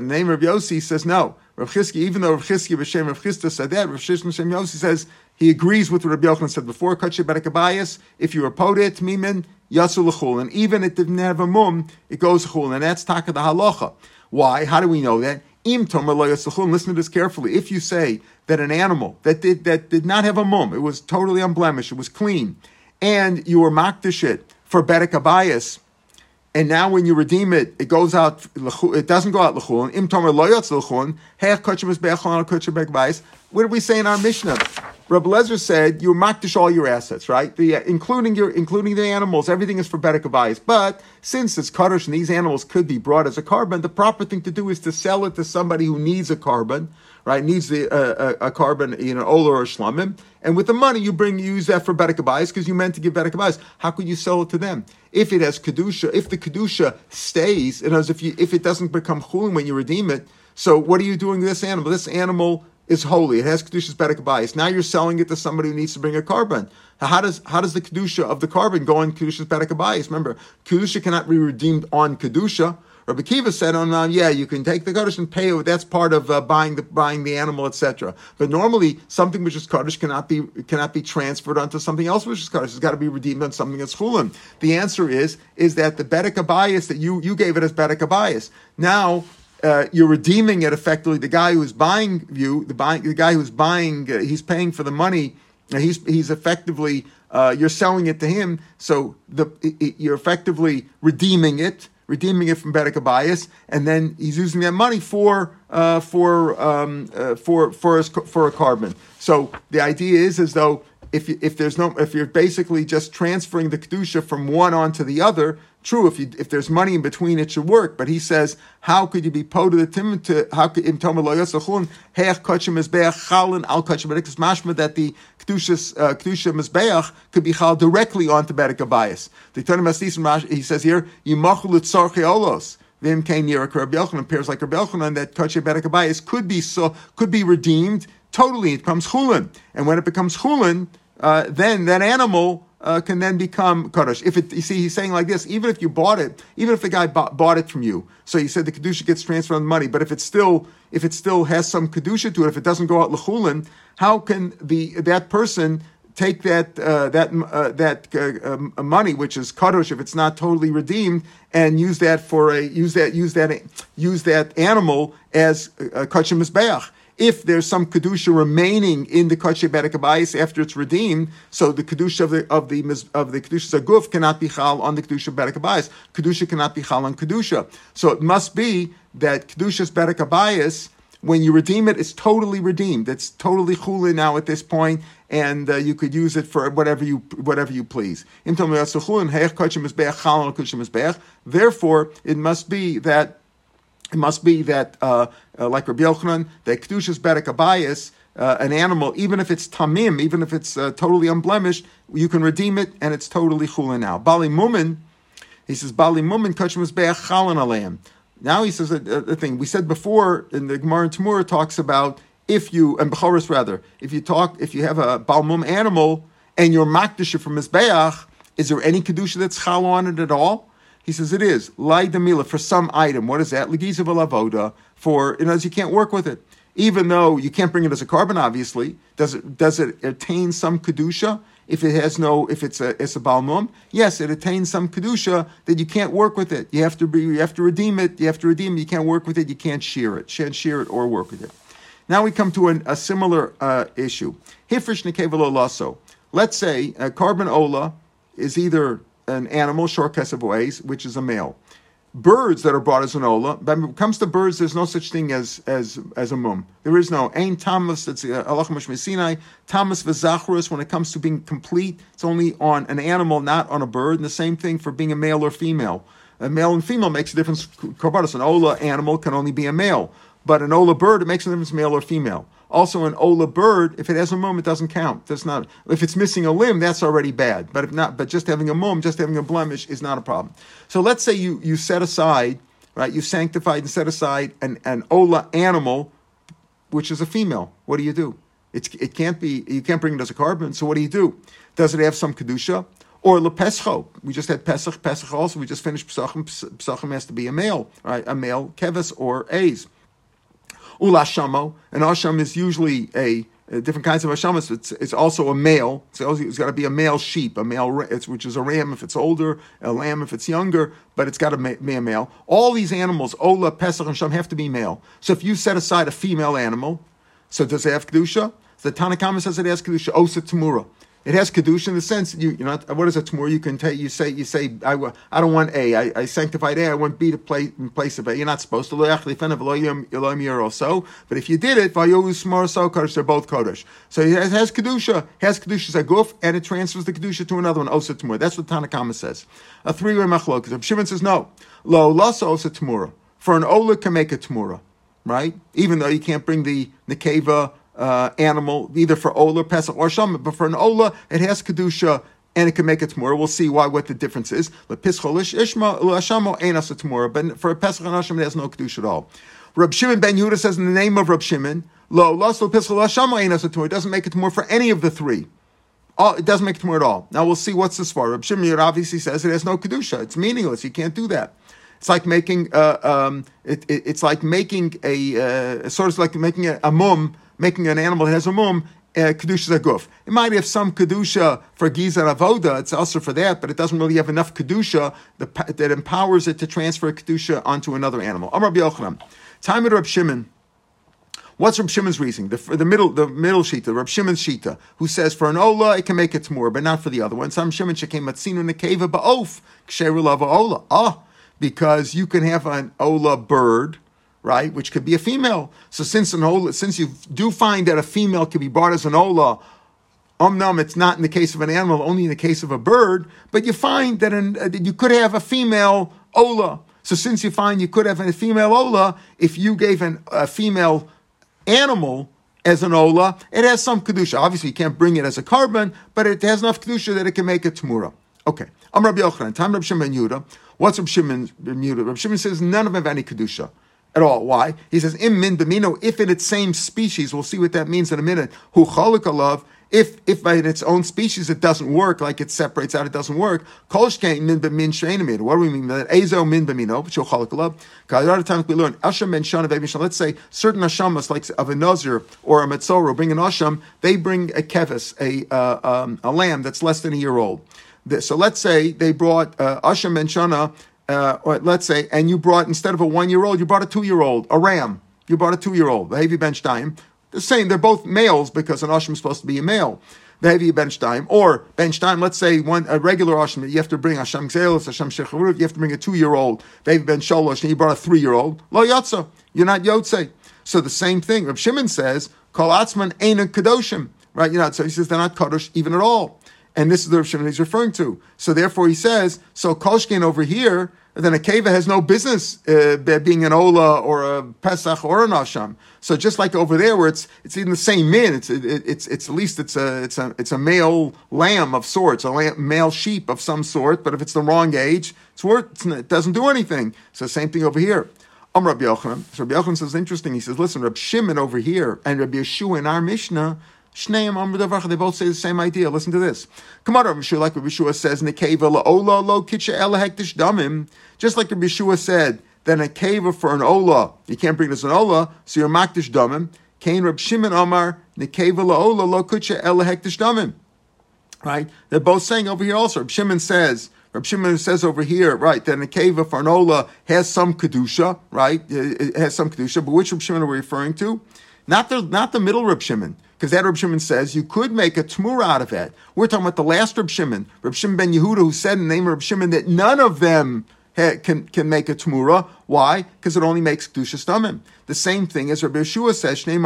A: name of Yossi says no. Rav Chizki, even though Rav Chizki b'shem Rav Chisda said that, Rav Chizki b'shem Yossi says he agrees with what Rabbi Yochanan said before. Katshe Berekabayas. If you were podet tmimin yasul chulun, even it didn't have a mum, it goes chulun, and that's taka the halacha. Why? How do we know that? Im tomer lo Listen to this carefully. If you say that an animal that did that did not have a mum, it was totally unblemished, it was clean, and you were makdish it for Bedek Abayas, and now when you redeem it, it goes out, it doesn't go out l'chulin. Im tomer lo yotz l'chulin, he'ach kachim is be'achon kachim be'kvayis. What did we say in our Mishnah? Rabbi Lezer said you makdish all your assets, right? The, uh, including your, including the animals, everything is for bedek abayis. But since it's kaddish and these animals could be brought as a carbon, the proper thing to do is to sell it to somebody who needs a korban, right? Needs the, uh, a, a korban, you know, oler or shlamim. And with the money, you bring, you use that for bedekabais because you meant to give bedek abayis. How could you sell it to them? If it has kedusha, if the kedusha stays, and as if you, if it doesn't become chulin when you redeem it, so what are you doing with this animal? This animal is holy. It has kedushas bedek bias. Now you're selling it to somebody who needs to bring a korban. How does how does the kedusha of the carbon go on kedushas bedek bias? Remember, kedusha cannot be redeemed on kedusha. Rabbi Kiva said on, um, yeah, you can take the Kaddish and pay it. That's part of uh, buying the buying the animal, etc. But normally, something which is Kaddish cannot be cannot be transferred onto something else which is Kaddish. It's got to be redeemed on something that's Chulin. The answer is is that the Bedek bias that you you gave it as Bedek bias. Now uh, you're redeeming it effectively. The guy who's buying you, the buying, the guy who's buying, uh, he's paying for the money. He's he's effectively uh, you're selling it to him. So the it, you're effectively redeeming it, redeeming it from Bedek bias, and then he's using that money for uh, for um, uh, for for his, for a carbon. So the idea is as though if if there's no if you're basically just transferring the kedusha from one onto the other, True, if you, if there's money in between, it should work. But he says, how could you be po to the tim to how could im tomer lo yasachun heich kachim mizbeach chalin al kachim because mashma that the kedusha uh, kedusha mizbeach could be chal directly onto bedek. The Tana Mastis he says here yimachul tzarche olos. Vim came near a Rabbi Yochanan appears like Rabbi Yochanan that kachim bedek bias could be so could be redeemed totally. It becomes chulin, and when it becomes chulin, uh, then that animal uh, can then become kaddish. If it, you see, he's saying like this: even if you bought it, even if the guy bought, bought it from you, so you said the kedusha gets transferred on the money, but if it still, if it still has some kedusha to it, if it doesn't go out lechulin, how can the that person take that uh, that uh, that uh, um, money, which is kaddish, if it's not totally redeemed, and use that for a use that use that use that animal as a kachim? If there's some kedusha remaining in the kachem bedek after it's redeemed, so the kedusha of the of the of the kedusha zaguf cannot be chal on the kedusha bedek Kedusha cannot be chal on kedusha. So it must be that kedusha's bedek when you redeem it, it's totally redeemed. It's totally chulin now at this point, and uh, you could use it for whatever you whatever you please. Therefore, it must be that it must be that, uh, uh, like Rabbi Yochanan, that Kedushas Bedek Abayas, uh, an animal, even if it's tamim, even if it's uh, totally unblemished, you can redeem it and it's totally chulin now. Bali Mumin, he says, Bali Mumin kachmas chalin alayim. Now he says a, a, thing. We said before in the Gemara and Tamura talks about if you, and Bechoris rather, if you talk, if you have a Balmum animal and you're makdisha from Mizbeach, is there any Kedusha that's chal on it at all? He says it is lai demila for some item. What is that? Legiza avoda for you know you can't work with it, even though you can't bring it as a carbon. Obviously, does it does it attain some kedusha? If it has no, if it's a it's a balmum, yes, it attains some kedusha that you can't work with it. You have to be, you have to redeem it. You have to redeem it. You can't work with it. You can't shear it. Can't shear it or work with it. Now we come to an, a similar uh, issue. Hifrish nekevelo lasso. Let's say a carbon ola is either an animal, short ways, which is a male. Birds that are brought as an ola, but when it comes to birds, there's no such thing as as as a mum. There is no ain tamas. That's uh, Allah Sinai. Tamas v'zachrus. When it comes to being complete, it's only on an animal, not on a bird. And the same thing for being a male or female. A male and female makes a difference. Karbatas, an ola animal can only be a male, but an ola bird it makes a difference male or female. Also, an ola bird, if it has a mum, it doesn't count. That's not. If it's missing a limb, that's already bad. But if not, but just having a mum, just having a blemish is not a problem. So let's say you you set aside, right? You sanctified and set aside an an ola animal, which is a female. What do you do? It's, it can't be. You can't bring it as a carbon. So what do you do? Does it have some kedusha? Or lepescho. We just had Pesach. Pesach also. We just finished Pesachim. Pesachim has to be a male, right? A male kevis or A's. Ulashamo, and asham is usually a, a different kinds of ashamas. It's, it's also a male. It's, it's got to be a male sheep, a male, which is a ram if it's older, a lamb if it's younger, but it's got to be a male. All these animals, Ola, Pesach, and Sham, have to be male. So if you set aside a female animal, so does it have kedusha? The Tanakhama says it has kedusha. Osa Tamura. It has kedusha in the sense you you know what is it tomorrow you can take you say you say I, I don't want A. I, I sanctified A. I want B to play in place of A. You're not supposed to. So but if you did it they're both kodesh so it has, has kedusha has kedusha guf and it transfers the kedusha to another one osa tomorrow that's what Tanakama says. A three way machlok Shimon says no. Lo lasa osa tomorrow for an ola can make a tomorrow right? Even though you can't bring the nekeva uh, animal, either for Ola, Pesach, or Shama. But for an Ola, it has Kedusha and it can make it Tamura. We'll see why what the difference is. But for a Pesach and Asham, it has no Kedusha at all. Rab Shimon ben Yehuda says in the name of Rab Shimon, Lo, Laslo, Pischol, Asham, Ein Asa It doesn't make it Tamura for any of the three. All, it doesn't make it Tamura at all. Now we'll see what's this for. Rab Shimon obviously says it has no Kedusha. It's meaningless. You can't do that. It's like making uh, um, it, it, it's like making a uh, sort of like making a, a mum, making an animal that has a mum. Uh, kedusha aguf. It might have some kedusha for giza avoda. It's also for that, but it doesn't really have enough kedusha that, that empowers it to transfer kedusha onto another animal. Amar Yochanan, time of Reb Shimon. What's Reb Shimon's reasoning? The, the middle, the middle shita, Reb Shimon's shita, who says for an ola it can make it more, but not for the other one. Some Shimon shekem matzinu nekeva ba'of ksheru lava ola. Ah, because you can have an ola bird, right, which could be a female. So since an ola, since you do find that a female can be brought as an ola, um num, it's not in the case of an animal, only in the case of a bird. But you find that, an, uh, that you could have a female ola. So since you find you could have a female ola, if you gave an, a female animal as an ola, it has some kedusha. Obviously, you can't bring it as a korban, but it has enough kedusha that it can make a tamura. Okay. I'm Rabbi Yochanan. Time Rabbi Shimon Yehuda. What's Rabbi Shimon Yehuda? Rabbi Shimon says none of them have any kedusha at all. Why? He says im min b'mino. If in its same species, we'll see what that means in a minute. Who chalika love if if by its own species it doesn't work, like it separates out, it doesn't work. Kolshkein min b'min sheinamid. What do we mean by that? Ezo min b'mino, a lot of times we learn asham ben shana ve'mishan. Let's say certain ashamas, like of a nazir or a metzora, bring an asham. They bring a kevis, a uh, um, a lamb that's less than a year old. So let's say they brought uh, asham ben shana. Uh, or let's say, and you brought instead of a one-year-old, you brought a two-year-old, a ram. You brought a two-year-old, the heavy bench time. The same, they're both males because an Asham is supposed to be a male. The heavy bench time, or bench time, let's say one a regular Asham, you have to bring Asham Gzelis, Asham Shecharut, you have to bring a two year old. Heavy bench Shalosh, and you brought a three year old. Lo Yatza, you're not Yotze. So the same thing. Reb Shimon says, Kol Atzman ain't a Kadoshim. Right? You know, so he says they're not Kadosh even at all. And this is the Reb Shimon he's referring to. So therefore he says, so Kolshkin over here, then a keva has no business uh, being an ola or a pesach or an asham. So just like over there, where it's it's in the same min, it's it, it's it's at least it's a it's a it's a male lamb of sorts, a lamb, male sheep of some sort. But if it's the wrong age, it's worth it doesn't do anything. So same thing over here. Um, Rabbi Yochanan. So Rabbi Yochanan says interesting. He says, listen, Rabbi Shimon over here and Rabbi Yeshua in our Mishnah they both say the same idea. Listen to this. Rabbi Yeshua, like Rabbi Yeshua says, Nekeva la'ola lo kitcha ela hektish damim. Just like Rabbi Yeshua said, then a keva for an ola, you can't bring this an ola, so you're makdish damim. Kain Rabbi Shimon Amar, Nekeva la'ola lo kitcha hektish damim. Right? They're both saying over here also. Rabbi Shimon says, Rabbi Shimon says over here, right, that an ola has some kedusha, right? It has some kedusha, but which Rabbi Shimon are we referring to? Not the not the middle Reb Shimon, because that Reb Shimon says you could make a tmur out of it. We're talking about the last Reb Shimon, Reb Shimon ben Yehuda, who said in the name of Reb Shimon that none of them can, can make a tmura. Why? Because it only makes kedusha stomim. The same thing as Rabbi Yeshua says. Shnei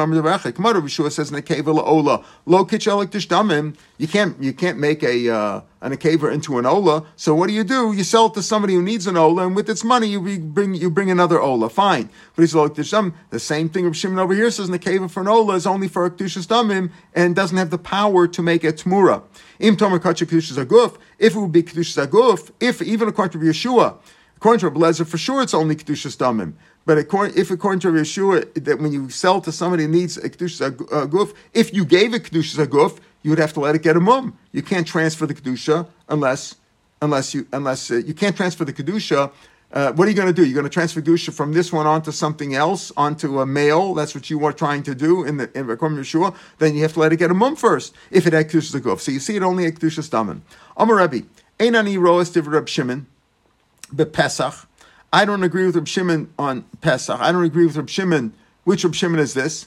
A: Come on, Rabbi Yeshua says in akeva laola lo kitchelik tishdamim. You can't you can't make a uh, an akeva into an ola. So what do you do? You sell it to somebody who needs an ola, and with its money you bring you bring another ola. Fine, but he's like. The same thing Rabbi Shimon over here says an akeva for an ola is only for a kedusha stomim and doesn't have the power to make a tmura. Im tomer kacha kedusha zaguf. If it would be kedusha zaguf, if even according to Yeshua. According to Rabbi Lezer, for sure it's only Kedushas Damim. But according, if according to Yeshua, that when you sell to somebody who needs a Kedushas Aguf, if you gave a Kedushas Aguf, you would have to let it get a mum. You can't transfer the Kedusha unless, unless you, unless uh, you can't transfer the Kedusha uh, what are you going to do? You're going to transfer Kedusha from this one onto something else, onto a male. That's what you are trying to do in the in to Yeshua. Then you have to let it get a mum first if it had Kedusha Aguf. So you see it only at Kedusha Stamim. Amar Rebbe, Einani Roas Div Reb Shimon Pesach. I don't agree with Reb Shimon on Pesach. I don't agree with Reb Shimon. Which Reb Shimon is this?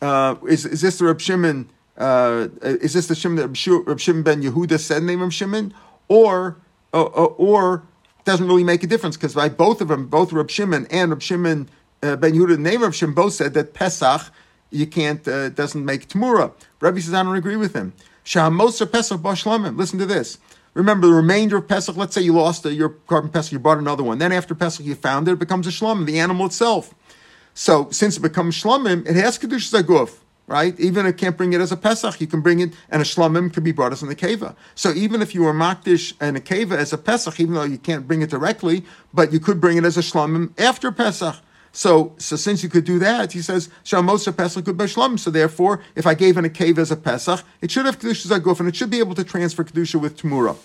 A: Uh, is, is this the Reb Shimon? Uh, is this the Shimon that Reb Shimon ben Yehuda said name of Shimon, or uh, or doesn't really make a difference because by both of them, both Reb Shimon and Reb Shimon uh, ben Yehuda, the name of Shimon, both said that Pesach you can't uh, doesn't make Tamura. Rabbi says I don't agree with him. Shahamosa Pesach Bashlamim. Listen to this. Remember the remainder of Pesach, let's say you lost uh, your korban Pesach, you bought another one. Then after Pesach you found it, it becomes a shlomim, the animal itself. So since it becomes shlomim, it has Kedush Zaguf, right? Even if it can't bring it as a Pesach, you can bring it, and a shlomim can be brought as an akeva. So even if you were makdish and akeva as a Pesach, even though you can't bring it directly, but you could bring it as a shlomim after Pesach. So, so since you could do that, he says, Shamosa Pesach could Beshlam. So therefore, if I gave an a cave as a Pesach, it should have Kedusha Zaguf, and it should be able to transfer Kedusha with Tamura.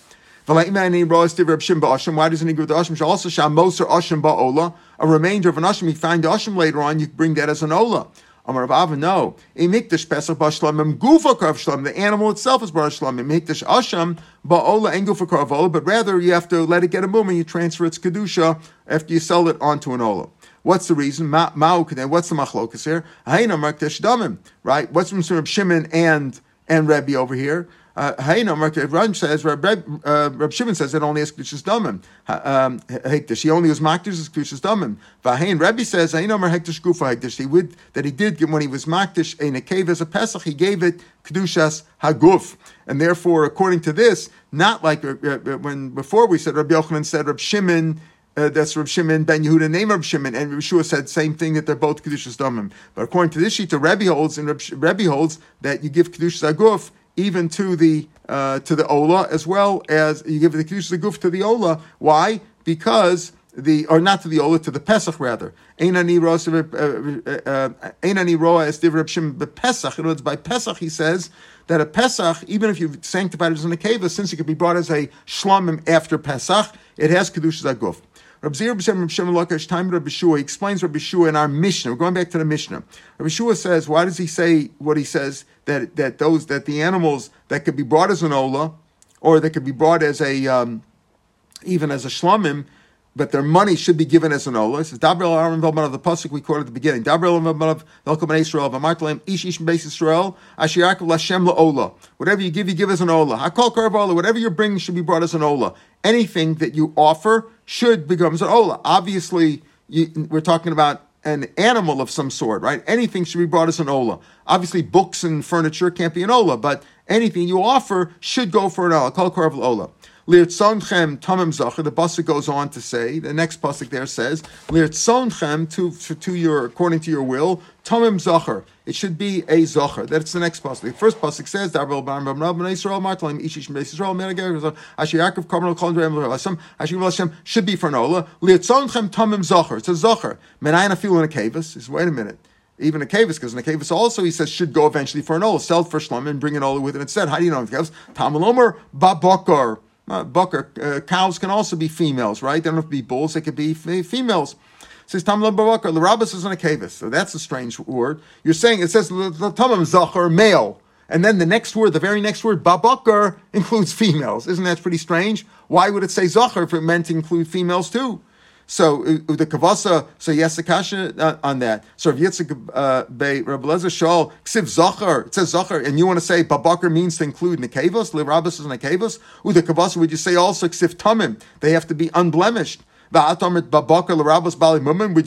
A: Why doesn't he give the Ashim? Also, Shamoser Ashim Ba'ola, a remainder of an Ashim. You find the Ashim later on, you bring that as an Ola. Amar Rav no. Imikdash Pesach Bashlamim Gufa Karv Shlam. The animal itself is Bar Shlam. Imikdash Asham Ba'ola and Gufa Karvola, but rather you have to let it get a and you transfer its Kedusha after you sell it onto an Ola. What's the reason? Ma, what's the machlokas here? Right? What's from Reb Shimon and and Rebbe over here? Uh, Rab says, Rab, uh, Rab Shimon says it only has Kedushas Damim. Um, Hektish. He only was Makdish as Kedushas Damim. Vahain, Rebbe says, Hain Amar Hektish Gufa Hektish. He would, that he did when he was Makdish in a cave as a Pesach, he gave it Kedushas Haguf. And therefore, according to this, not like uh, when before we said Rabbi Yochanan said Rab Shimon uh, that's Reb Shimon ben Yehuda, name Reb Shimon, and Reb Shua said same thing that they're both kedushas damim. But according to this sheet, the Rebbe holds and Rebbe holds that you give kedushas aguf even to the uh, to the ola as well as you give the kedushas aguf to the ola. Why? Because the or not to the ola to the pesach rather. Roa Einani roa as Reb Shimon Pesach. In other words, by pesach he says that a pesach, even if you've sanctified it as an akeva, since it could be brought as a shlamim after pesach, it has kedushas aguf. Rabbi Zir B'Shem Shem Time Rabbi Shua, he explains Rabbi Shua in our Mishnah. We're going back to the Mishnah. Rabbi Shua says, why does he say what he says that that those that the animals that could be brought as an ola, or that could be brought as a um, even as a shlamim, but their money should be given as an ola. It says Dabril Aaron Velman the pasuk we quoted at the beginning. Dabril Velman of Velkom Israel V'Martalim Ish Ish Beis Israel Ashirakel Lashem LaOla. Whatever you give, you give as an ola. Hakol Karav Ola. Whatever you're bringing should be brought as an ola. Anything that you offer should become an ola. Obviously, you, we're talking about an animal of some sort, right? Anything should be brought as an ola. Obviously, books and furniture can't be an ola, but anything you offer should go for an ola. Kol Ola. Lirtzonchem tamim zacher. The pasuk goes on to say, the next pasuk there says, Lirtzonchem to to your according to your will, tamim zacher. It should be a zacher. That's the next pasuk. The first pasuk says, Dabril bar bar bnei Yisrael martalim ishish bnei Yisrael menager asher Yaakov karmel kol dreiim l'Hashem asher Hashem should be for nola. Lirtzonchem tamim zacher. It's a zacher. Menayin afilu in a kavis. Wait a minute even a kavis, because a kavis also he says should go eventually for an ola, sell for shlom and bring an ola with it instead. How do you know? Tamalomer babakar uh, bucker. Uh, cows can also be females, right? They don't have to be bulls; they could be f- females. It says tamla babakar. Larabas is in a kavis, so that's a strange word. You're saying it says the tamam zachar male, and then the next word, the very next word, babakar, *laughs* includes females. Isn't that pretty strange? Why would it say zachar if it meant to include females too? So the kavasa, so yes, the kasha uh, on that. So if Yitzchak uh, Bei Rabbi Lezer Shal ksiv zachar, it says zachar, and you want to say babakar means to include nekavos, lirabas is nekavos. With the kavasa, would you say also ksiv tamim? They have to be unblemished. Would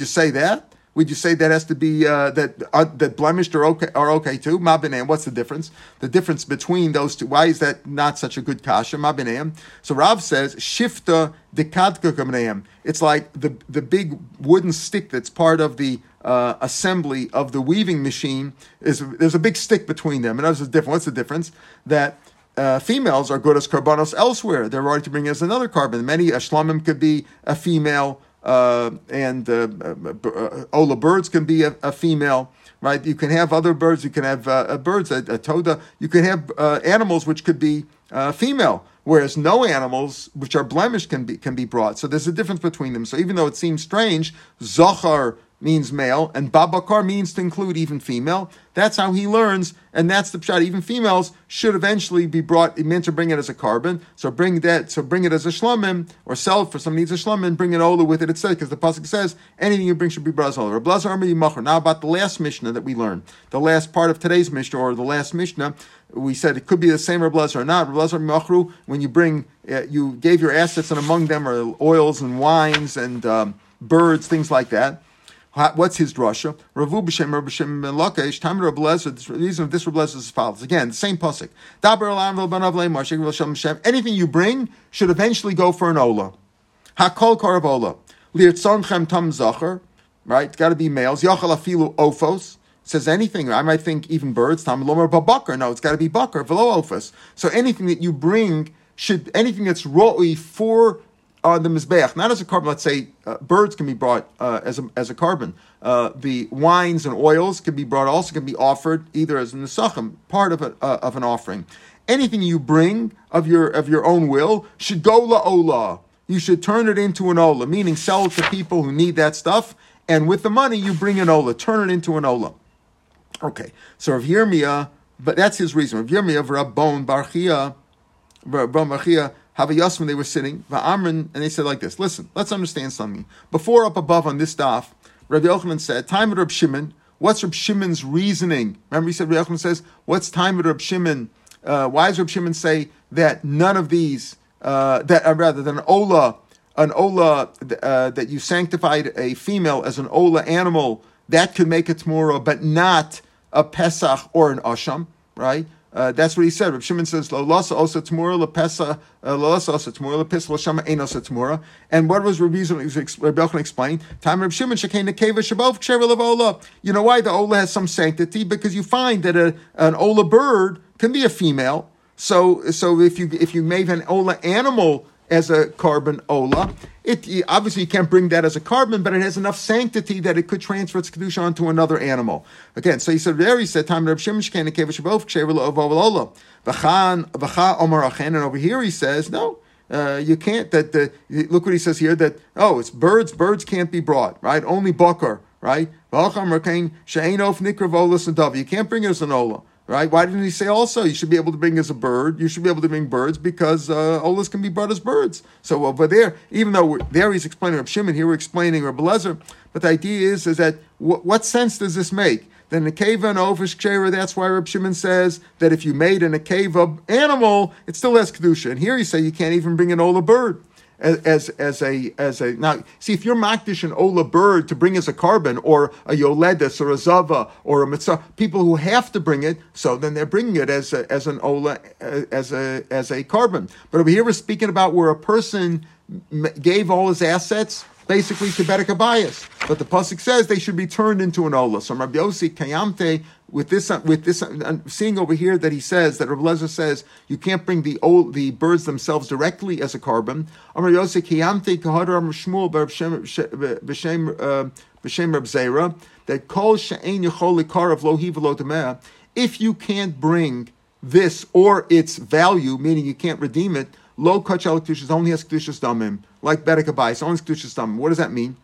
A: you say that? Would you say that has to be uh, that uh, that blemished are okay are okay too? Mabinam. What's the difference? The difference between those two. Why is that not such a good kasha? Mabinam. So Rav says shifta dekadka It's like the the big wooden stick that's part of the uh, assembly of the weaving machine. Is there's a big stick between them, and that's different. What's the difference? That uh, females are good as korbanos elsewhere. They're ready to bring as another korban. Many ashlamim could be a female uh, and uh, uh, Ola birds can be a, a, female, right? You can have other birds. You can have uh, birds, a, a, toda. You can have animals which could be female, whereas no animals which are blemished can be can be brought. So there's a difference between them. So even though it seems strange, zachar means male, and babakar means to include even female. That's how he learns, and that's the pshat. Even females should eventually be brought, meant to bring it as a korban. So bring that, so bring it as a shlomim, or sell it for someone needs a shlomim, bring an ola with it. It says because the pasuk says anything you bring should be brought as ola. Now about the last mishnah that we learned, the last part of today's mishnah or the last mishnah, we said it could be the same Rablazer or not. Rablazer Machru, when you bring, uh, you gave your assets, and among them are oils and wines and um, birds, things like that. What's his drasha? Ravu b'shem Rav b'shem Lakesh Tam Rav The reason of this Rav is as follows. Again, the same pasuk. Daber alam v'banav le'mar shekir Shem. Anything you bring should eventually go for an ola. Hakol karav ola. Lirtzonchem tam zacher. Right, it's got to be males. Yachal afilu ofos says anything. I might think even birds. Tam lomer babakar. No, it's got to be bakar v'lo ofos. So anything that you bring should anything that's roi for on the mizbeach, not as a korban. Let's say uh, birds can be brought uh, as a as a korban. Uh, the wines and oils can be brought. Also, can be offered either as an nesachim, part of a, uh, of an offering. anything you bring of your of your own will should go la ola. You should turn it into an ola, meaning sell it to people who need that stuff, and with the money you bring an ola, turn it into an ola. Okay, so Rav Yirmiyah, but that's his reason. Rav Yirmiyah, Rabbon Barchia, Rabbon Barchia, have a yasmin, they were sitting, Va'amrin, and they said like this, listen, let's understand something. Before up above on this daf, Rabbi Yochanan said, time of Rab Shimon, what's Rab Shimon's reasoning? Remember he said, Rabbi Yochanan says, what's time of Rab Shimon? Uh, why does Rab Shimon say that none of these, uh, that uh, rather than an Ola, an Ola, uh, that you sanctified a female as an Ola animal, that could make a Tamura, but not a Pesach or an Asham, right? Uh, that's what he said. Reb Shimon says, "Lolasa osa tmura lepesa, uh, lolasa osa tmura lepis l'shama ein osa tmura." And what was Reb Yochanan explain? Time Reb Shimon shekein nekeva shabov kshever ola. You know why the ola has some sanctity? Because you find that a, an ola bird can be a female. So, so if you if you make an ola animal as a korban ola. It obviously you can't bring that as a korban, but it has enough sanctity that it could transfer its kedusha onto another animal. Again, so he said there. He said time Reb Shimon omar achen, and over here he says no. Uh, you can't. That the look what he says here. That oh, it's birds. Birds can't be brought. Right. Only bakar. Right. You can't bring it as an ola right? Why didn't he say also you should be able to bring as a bird? You should be able to bring birds because uh, olas can be brought as birds. So over there, even though there he's explaining Reb Shimon, here we're explaining Reb Lezer. But the idea is is that w- what sense does this make? Then the cave and ovish kshera, that's why Reb Shimon says that if you made in a cave animal, it still has kedusha. And here he say you can't even bring an ola bird as as a as a now see if you're makdish an ola bird to bring as a korban or a yoledis or a zava or a mitzvah people who have to bring it so then they're bringing it as a, as an ola uh, as a as a korban. But over here we're speaking about where a person gave all his assets basically Bedek bias. But the pasuk says they should be turned into an ola. So Rabbi Yossi Kayamte with this uh, with this uh, uh, seeing over here that he says that Rabbi Lezer says you can't bring the old, the birds themselves directly as a korban. Um, Rabbi Yossi Kayamte Kahadar Shmuel b'shem uh, b'shem Rab Zera that kol she'ein yachol likarav lo hiv If you can't bring this or its value, meaning you can't redeem it, Lo kachal kedushas only has kedushas damim, like bedekabayis, only has kedushas damim. What does that mean?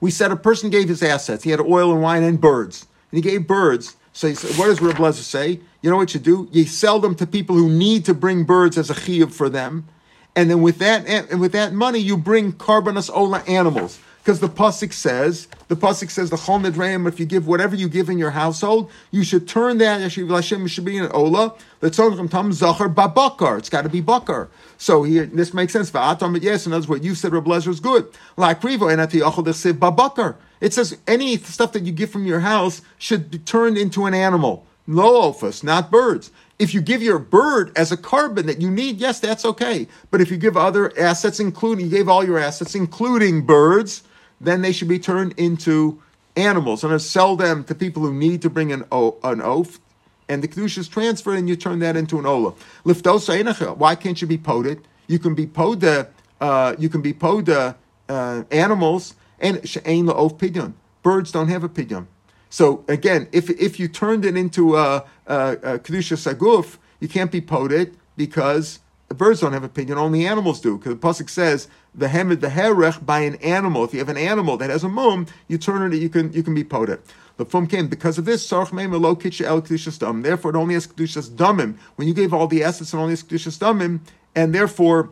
A: We said a person gave his assets. He had oil and wine and birds, and he gave birds. So he said, what does Reb Lezer say? You know what you do? You sell them to people who need to bring birds as a chiyuv for them, and then with that and with that money you bring korbanos ola animals because the pasuk says the pasuk says the chol nedrayim. If you give whatever you give in your household, you should turn that Hashem should be an ola. Let's tam zachar babakar. It's got to be bakar. So here this makes sense. Va'atam yes. Other words, what you said, Reb Lezer is good. Like krivo and ati achol babakar. It says any stuff that you give from your house should be turned into an animal. No ofus, not birds. If you give your bird as a korban that you need, yes, that's okay. But if you give other assets, including you gave all your assets, including birds, then they should be turned into animals and sell them to people who need to bring an, an oath. And the kedusha is transferred, and you turn that into an ola. Why can't you be poded? You can be poda. Uh, you can be poda uh, animals and she'ain la'of pidyon. Birds don't have a pidyon. So again, if if you turned it into a, a, a kedusha saguf, you can't be poded because the birds don't have a pidyon, only animals do. Because the pasuk says the hemed the herech by an animal. If you have an animal that has a mum, you turn it. You can you can be podet. The fum came because of this. Therefore, it only has kedushas damim. When you gave all the assets, it only has kedushas damim, and therefore,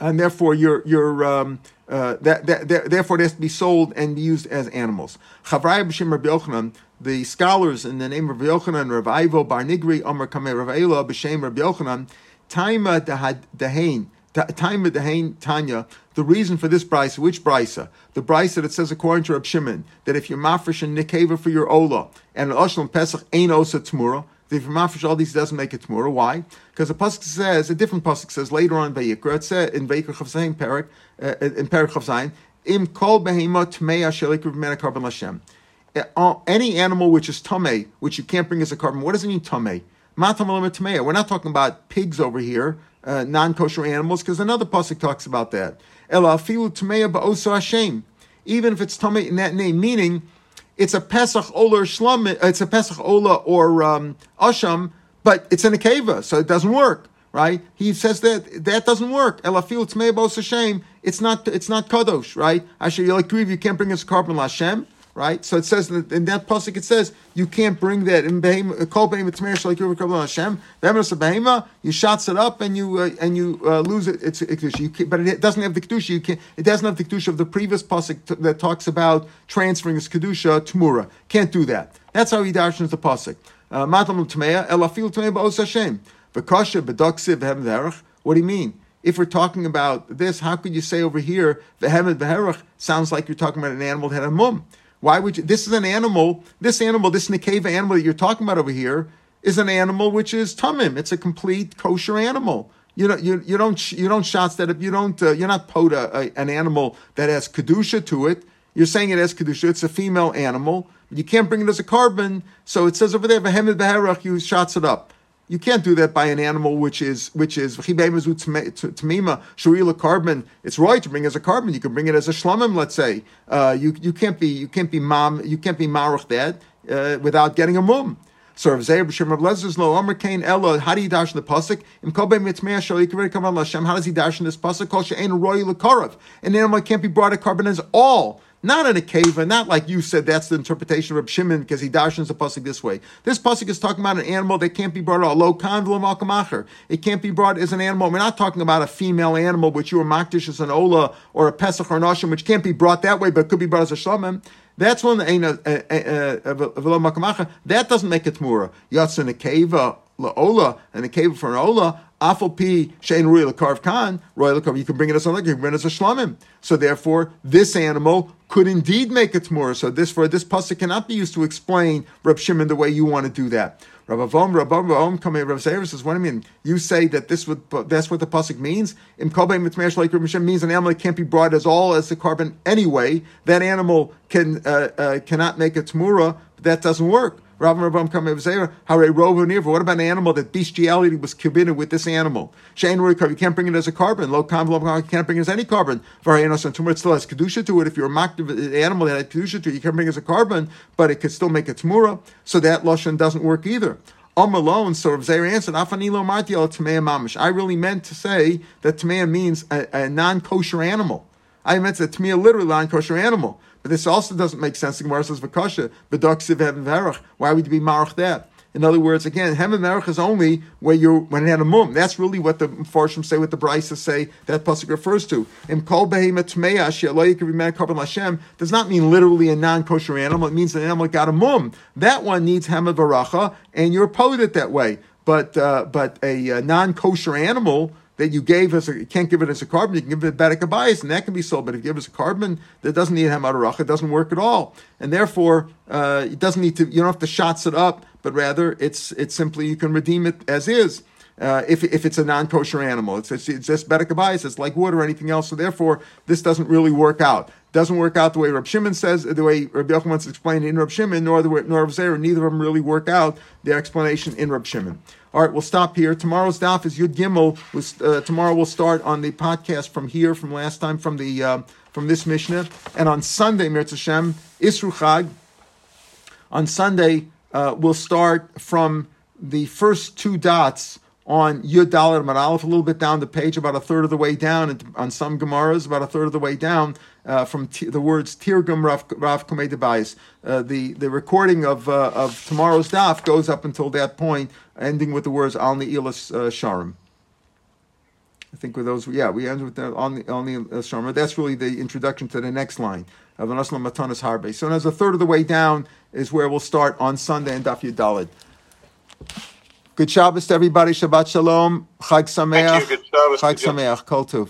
A: and therefore, your your um, uh, that, that, that, therefore it has to be sold and be used as animals. Chavrai b'shem Rabbi Yochanan, the scholars in the name of Rabbi Yochanan, Rav Ivo Bar Nigri, Amar Kameh Rav Eila b'shem Rabbi Yochanan, Taima Dahain, Taima Dahain Tanya, the reason for this brisa, which brisa? The brisa that says, according to Rab Shimon, that if you're mafresh and nikeva for your ola, and an pesach ain't osa tmura, if you're mafresh all these, doesn't make it tmura. Why? Because the pasuk says, a different pasuk says later on in Vayikra, it said in Vayikra Chavzayin Perik, uh, in Perik Chavzayin, im kol behema tmei ashelik v'mena karban Hashem. Uh, any animal which is tame, which you can't bring as a korban. what does it mean tame? We're not talking about pigs over here, uh, non-kosher animals, because another pasuk talks about that. Even if it's tamei in that name, meaning it's a pesach ola or shlam, it's a pesach ola or um, asham, but it's in a keva, so it doesn't work, right? He says that that doesn't work. It's not it's not kadosh, right? Asher yelakriv, you can't bring us korban lashem right? So it says in, that pasuk it says you can't bring that in kol behema tmeir shalik yuv Hashem. Ve'emes behema you shots it up and you uh, and you uh, lose it. It's can, but it doesn't have the kedusha. You can it doesn't have the kedusha of the previous pasuk t- that talks about transferring his kedusha tmura. Can't do that. That's how he darshans the pasuk. Uh, Matam tmeya elafil tmeya ba'os Hashem. V'kasha v'hem What do you mean? If we're talking about this, how could you say over here v'hem v'herach sounds like you're talking about an animal that had a mum? Why would you? This is an animal. This animal, this Nekeva animal that you're talking about over here, is an animal which is tamim. It's a complete kosher animal. You don't, you, you don't, you don't shots that if you don't, uh, you're not poda a, an animal that has kedusha to it. You're saying it has kedusha. It's a female animal. You can't bring it as a korban. So it says over there, v'hemed v'herach, you shots it up. You can't do that by an animal which is which is tamima shuila korban. It's right to bring as a korban. You can bring it as a shlamim, let's say. Uh, you you can't be you can't be mam you can't be maruch that uh, without getting a mum. So Rav Zeir B'Shem Rav Lezer's lo Omer Kain Ella. How do you dash in the pasuk? Im Kobe Mitzmei Shal Yikaveri Kavan Lashem. How does he dash in this pasuk? Kol She'en Roy Lekarav. An animal can't be brought a korban as all not in a cave, and not like you said that's the interpretation of Reb Shimon because he dashens the pasuk this way. This pasuk is talking about an animal that can't be brought a low v'lo It can't be brought as an animal. We're not talking about a female animal which you are makdish as an ola or a pesach or an which can't be brought that way but could be brought as a shlomim. That's one that That doesn't make it tmura. Yatsin a cave ola and a cave for an ola Afal pi shein rui carve kan royal carve. You can bring it as a you can bring it as a shlamim. So therefore, this animal could indeed make it more. So this for this pasuk cannot be used to explain Rab Shimon the way you want to do that. Rav Avom, Rav Avom, coming Rav Zeir says, "What do you mean? You say that this would that's what the pasuk means? Im kolbei mitmesh like Rab means an animal that can't be brought as all as the korban anyway. That animal can uh, uh, cannot make a tmura. That doesn't work." What about an animal that bestiality was committed with this animal? You can't bring it as a korban. Low you can't bring it as any korban. And Tumur, it still has kedusha to it. If you're a mocked animal that had kedusha to it, you can bring it as a korban, but it could still make a tmura. So that lashon doesn't work either. I'm alone, so Rav Zeir answered. I really meant to say that Tamea means a, a non kosher animal. I meant that Tamea literally non kosher animal. But this also doesn't make sense. The Gemara says v'kasha b'doksiv heaven verach. Why would you be marach that? In other words, again, heaven verach is only where you when it had a mum. That's really what the Farshim say, what the Brisa say that pasuk refers to. Im kol does not mean literally a non-kosher animal. It means an animal got a mum. That one needs hemet varacha, and you're it that way. But uh, but a, a non-kosher animal that you gave us, a, you can't give it as a korban, you can give it a bias, and that can be sold. But if you give us a korban that doesn't need hamarach, it doesn't work at all. And therefore, uh, it doesn't need to, you don't have to shots it up, but rather it's, it's simply, you can redeem it as is. Uh, if, if it's a non-kosher animal. It's, it's, it's just bias, it's like wood or anything else. So therefore, this doesn't really work out. Doesn't work out the way Rab Shimon says, the way Rabbi Yochanan explain in Rab Shimon, nor the way, nor Rab Zera. Neither of them really work out their explanation in Rab Shimon. All right, we'll stop here. Tomorrow's daf is Yud Gimel. Uh, tomorrow we'll start on the podcast from here, from last time, from the uh, from this Mishnah, and on Sunday, Mirz Hashem, Chag. On Sunday, uh, we'll start from the first two dots on Yud Dalet Aleph, a little bit down the page, about a third of the way down, and on some Gemaras, about a third of the way down, uh, from t- the words Tirgum Rav, Rav Kamei uh, the, the recording of, uh, of tomorrow's daf goes up until that point, ending with the words Al Ne'ilas uh, Sharim. I think with those, yeah, we end with the, on the on the Sharim. That's really the introduction to the next line of Anaslam Matanas Harbe. So as a third of the way down is where we'll start on Sunday in Daf Yudalid. Good Shabbos to everybody. Shabbat Shalom. Chag Sameach. Chag Sameach. Kol Tuv.